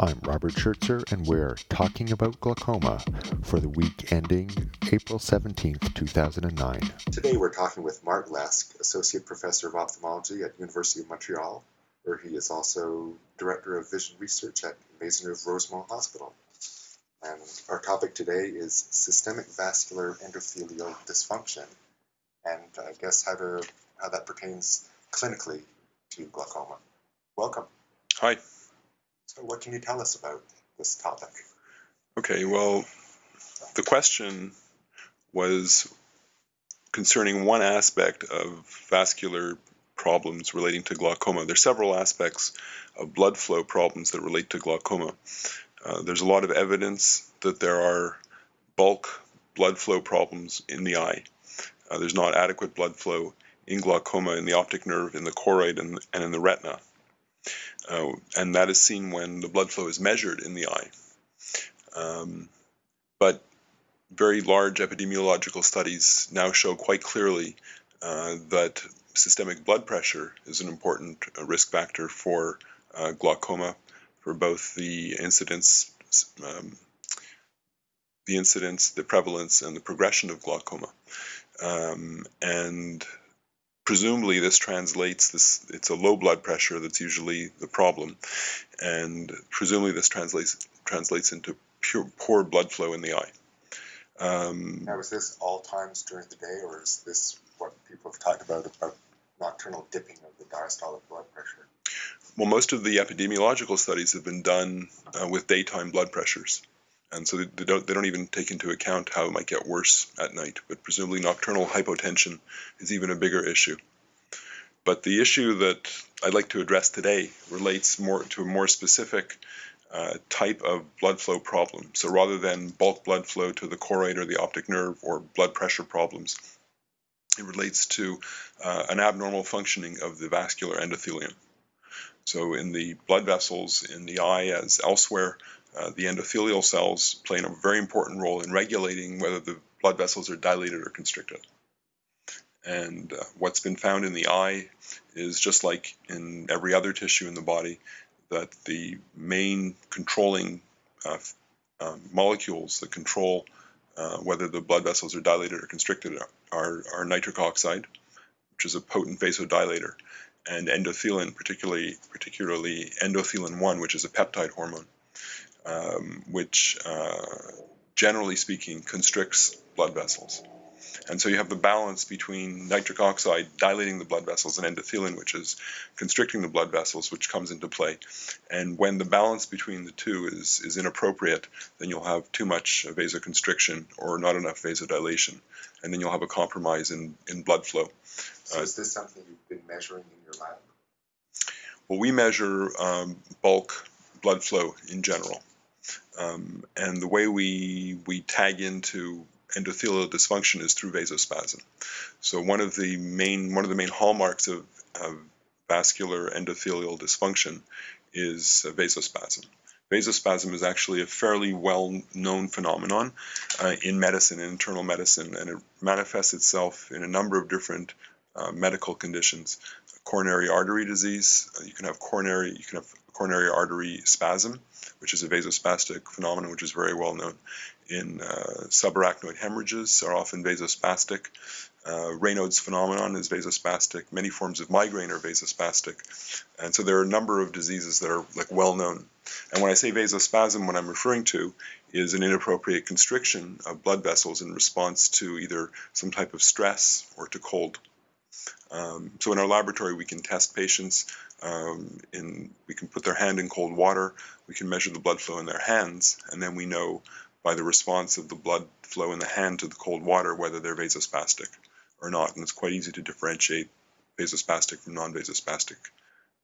I'm Robert Schertzer, and we're talking about glaucoma for the week ending April 17th, 2009. Today we're talking with Mark Lesk, Associate Professor of Ophthalmology at University of Montreal, where he is also Director of Vision Research at Maisonneuve-Rosemont Hospital. And our topic today is systemic vascular endothelial dysfunction, and I guess how to how that pertains clinically to glaucoma. Welcome. Hi. So, what can you tell us about this topic? Okay, well, the question was concerning one aspect of vascular problems relating to glaucoma. There's several aspects of blood flow problems that relate to glaucoma. Uh, there's a lot of evidence that there are bulk blood flow problems in the eye. Uh, there's not adequate blood flow in glaucoma in the optic nerve, in the choroid, and, and in the retina. Uh, and that is seen when the blood flow is measured in the eye. Um, but very large epidemiological studies now show quite clearly uh, that systemic blood pressure is an important uh, risk factor for uh, glaucoma, for both the incidence, um, the incidence, the prevalence, and the progression of glaucoma. Um, and presumably this translates this it's a low blood pressure that's usually the problem. And presumably this translates translates into pure, poor blood flow in the eye. Um, now is this all times during the day or is this what people have talked about about nocturnal dipping of the diastolic blood pressure? Well most of the epidemiological studies have been done uh, with daytime blood pressures and so they don't they don't even take into account how it might get worse at night. But presumably nocturnal hypotension is even a bigger issue. But the issue that I'd like to address today relates more to a more specific uh, type of blood flow problem. So rather than bulk blood flow to the choroid or the optic nerve or blood pressure problems, it relates to uh, an abnormal functioning of the vascular endothelium. So in the blood vessels in the eye as elsewhere, uh, the endothelial cells play a very important role in regulating whether the blood vessels are dilated or constricted. And uh, what's been found in the eye is just like in every other tissue in the body, that the main controlling uh, um, molecules that control uh, whether the blood vessels are dilated or constricted are, are nitric oxide, which is a potent vasodilator, and endothelin, particularly particularly endothelin 1, which is a peptide hormone um, which uh, generally speaking constricts blood vessels. And so you have the balance between nitric oxide dilating the blood vessels and endothelin, which is constricting the blood vessels, which comes into play. And when the balance between the two is, is inappropriate, then you'll have too much vasoconstriction or not enough vasodilation. And then you'll have a compromise in, in blood flow. So, uh, is this something you've been measuring in your lab? Well, we measure um, bulk blood flow in general. Um, and the way we we tag into endothelial dysfunction is through vasospasm. So one of the main one of the main hallmarks of, of vascular endothelial dysfunction is vasospasm. Vasospasm is actually a fairly well-known phenomenon uh, in medicine, in internal medicine, and it manifests itself in a number of different uh, medical conditions. Coronary artery disease, uh, you can have coronary, you can have coronary artery spasm, which is a vasospastic phenomenon which is very well known in uh, subarachnoid hemorrhages are often vasospastic. Uh, Raynaud's phenomenon is vasospastic. Many forms of migraine are vasospastic. And so there are a number of diseases that are like well known. And when I say vasospasm, what I'm referring to is an inappropriate constriction of blood vessels in response to either some type of stress or to cold. Um, so in our laboratory, we can test patients. Um, in we can put their hand in cold water. We can measure the blood flow in their hands, and then we know by the response of the blood flow in the hand to the cold water whether they're vasospastic or not. And it's quite easy to differentiate vasospastic from non-vasospastic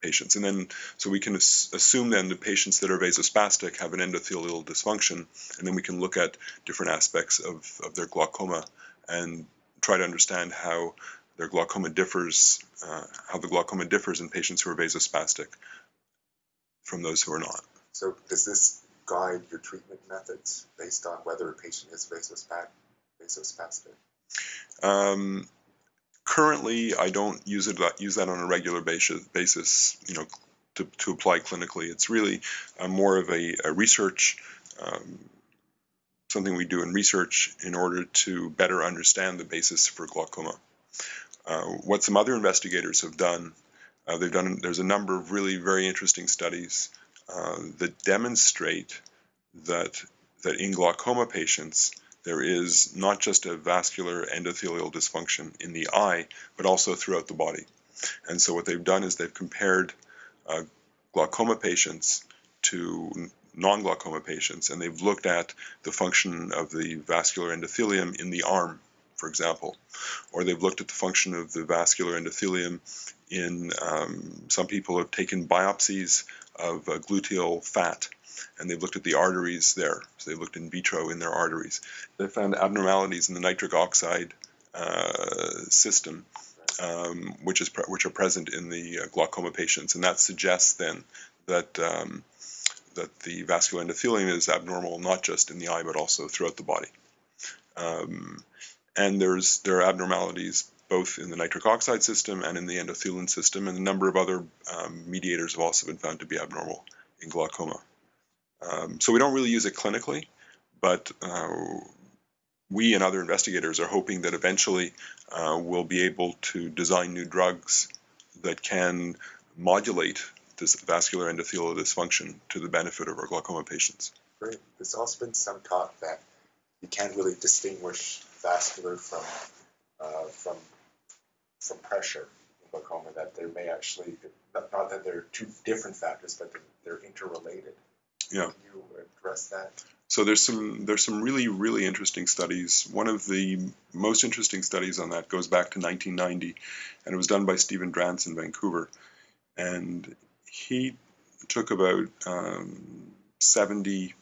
patients. And then, so we can assume then the patients that are vasospastic have an endothelial dysfunction, and then we can look at different aspects of, of their glaucoma and try to understand how their glaucoma differs, uh, how the glaucoma differs in patients who are vasospastic from those who are not. So does this guide your treatment methods based on whether a patient is vasospastic? Um, currently, I don't use it use that on a regular basis. Basis, you know, to, to apply clinically. It's really uh, more of a, a research, um, something we do in research in order to better understand the basis for glaucoma. Uh, what some other investigators have done, uh, they've done. There's a number of really very interesting studies uh, that demonstrate that that in glaucoma patients there is not just a vascular endothelial dysfunction in the eye, but also throughout the body. And so what they've done is they've compared uh, glaucoma patients to non-glaucoma patients, and they've looked at the function of the vascular endothelium in the arm, for example, or they've looked at the function of the vascular endothelium in um, some people have taken biopsies of uh, gluteal fat and they've looked at the arteries there. So they looked in vitro in their arteries. They found abnormalities in the nitric oxide uh, system, um, which is which are present in the uh, glaucoma patients, and that suggests then that um, that the vascular endothelium is abnormal not just in the eye but also throughout the body. Um, and there's there are abnormalities both in the nitric oxide system and in the endothelin system, and a number of other um, mediators have also been found to be abnormal in glaucoma. Um, so we don't really use it clinically, but uh, we and other investigators are hoping that eventually uh, we'll be able to design new drugs that can modulate this vascular endothelial dysfunction to the benefit of our glaucoma patients. Great. There's also been some talk that you can't really distinguish vascular from uh, from from pressure in glaucoma. That there may actually not, not that they're two different factors, but they're, they're interrelated. Yeah. Can you address that? So there's some there's some really really interesting studies. One of the most interesting studies on that goes back to 1990, and it was done by Stephen Drance in Vancouver, and he took about um, 70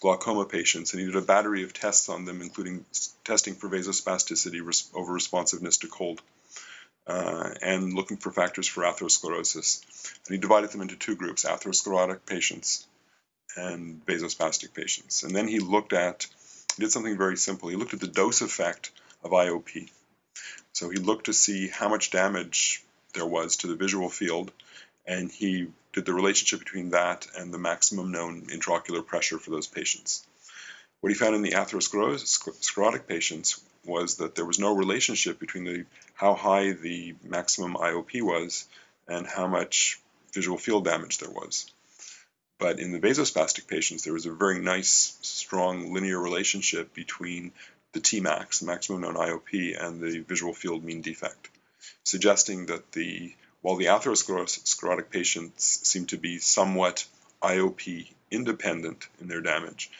glaucoma patients, and he did a battery of tests on them, including testing for vasospasticity res- over responsiveness to cold, uh, and looking for factors for atherosclerosis. And he divided them into two groups: atherosclerotic patients and vasospastic patients. And then he looked at, he did something very simple. He looked at the dose effect of IOP. So he looked to see how much damage there was to the visual field, and he did the relationship between that and the maximum known intraocular pressure for those patients. What he found in the atherosclerotic patients was that there was no relationship between the how high the maximum IOP was and how much visual field damage there was. But in the vasospastic patients, there was a very nice, strong linear relationship between the Tmax, the maximum known IOP, and the visual field mean defect, suggesting that the while the atherosclerotic patients seem to be somewhat IOP independent in their damage,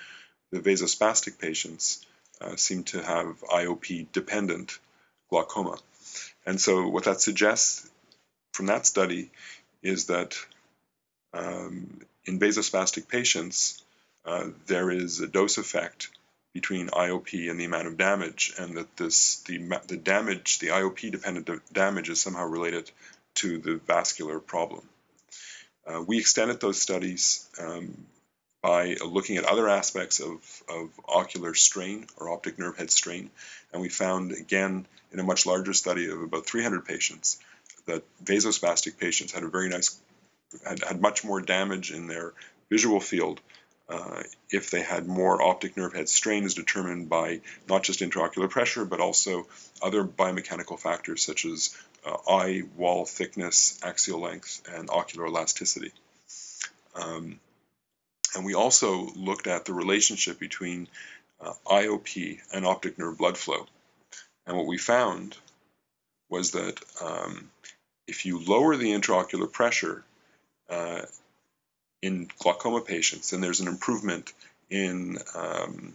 the vasospastic patients uh, seem to have IOP dependent glaucoma. And so, what that suggests from that study is that um, in vasospastic patients, uh, there is a dose effect between IOP and the amount of damage, and that this the the damage, the IOP dependent damage, is somehow related to the vascular problem. Uh, we extended those studies um, by looking at other aspects of, of ocular strain or optic nerve head strain, and we found again in a much larger study of about 300 patients that vasospastic patients had a very nice had, had much more damage in their visual field uh, if they had more optic nerve head strain is determined by not just intraocular pressure, but also other biomechanical factors such as eye wall thickness, axial length, and ocular elasticity. Um, and we also looked at the relationship between uh, IOP and optic nerve blood flow. And what we found was that um, if you lower the intraocular pressure, uh, in glaucoma patients, then there's an improvement in um,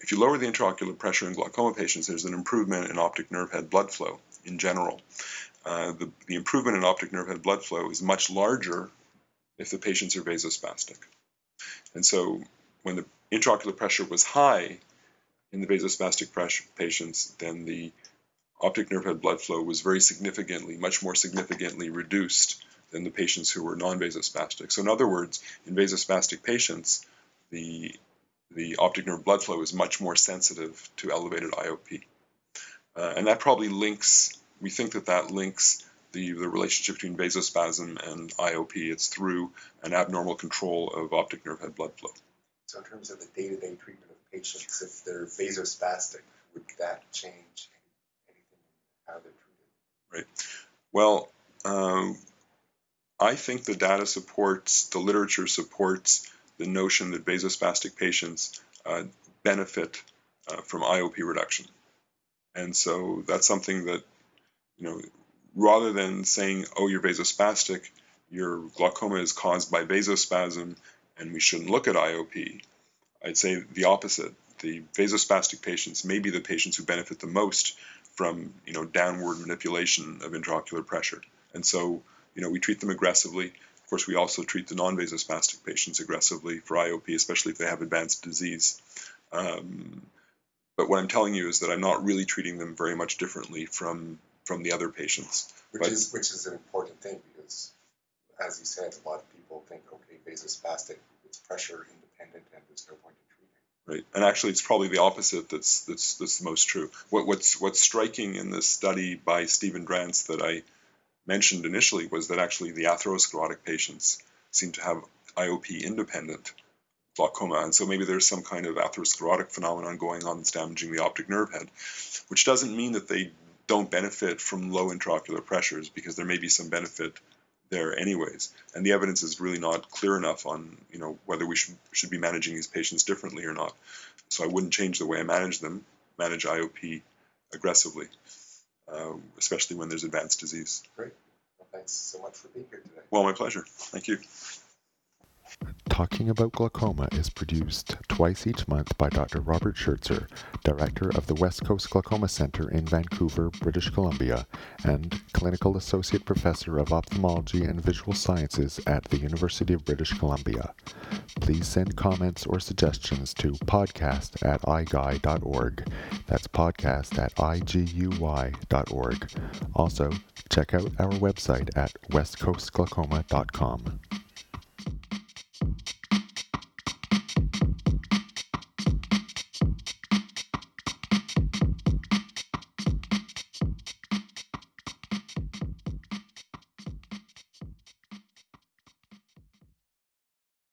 if you lower the intraocular pressure in glaucoma patients, there's an improvement in optic nerve head blood flow in general. Uh, the, the, improvement in optic nerve head blood flow is much larger if the patients are vasospastic. And so when the intraocular pressure was high in the vasospastic pressure patients, then the optic nerve head blood flow was very significantly, much more significantly reduced than the patients who were non-vasospastic. So in other words, in vasospastic patients, the the optic nerve blood flow is much more sensitive to elevated IOP. Uh, and that probably links, we think that that links the, the relationship between vasospasm and IOP. It's through an abnormal control of optic nerve head blood flow. So, in terms of the day-to-day treatment of patients, if they're vasospastic, would that change anything how they're treated? Right. Well, um, I think the data supports, the literature supports the notion that vasospastic patients uh, benefit uh, from IOP reduction. And so that's something that, you know, rather than saying, oh, you're vasospastic, your glaucoma is caused by vasospasm and we shouldn't look at IOP, I'd say the opposite. The vasospastic patients may be the patients who benefit the most from, you know, downward manipulation of intraocular pressure. And so, you know, we treat them aggressively. Of course, we also treat the non-vasospastic patients aggressively for IOP, especially if they have advanced disease. Um, but what I'm telling you is that I'm not really treating them very much differently from from the other patients. Which But- is which is an important thing because, as you said, a lot of people think, okay, vasospastic, it's pressure independent, and there's no point in treating. Right, and actually, it's probably the opposite that's that's that's the most true. What, what's what's striking in this study by Stephen Drance that I mentioned initially was that actually the atherosclerotic patients seem to have IOP independent glaucoma, and so maybe there's some kind of atherosclerotic phenomenon going on that's damaging the optic nerve head, which doesn't mean that they don't benefit from low intraocular pressures because there may be some benefit there anyways. And the evidence is really not clear enough on you know whether we should should be managing these patients differently or not. So I wouldn't change the way I manage them manage IOP aggressively uh, especially when there's advanced disease. Well, thanks so much for being here today. well my pleasure. Thank you Talking About Glaucoma is produced twice each month by Dr. Robert Schertzer, Director of the West Coast Glaucoma Center in Vancouver, British Columbia, and Clinical Associate Professor of Ophthalmology and Visual Sciences at the University of British Columbia. Please send comments or suggestions to podcast at iguy.org. That's podcast at iguy.org. Also, check out our website at westcoastglaucoma.com.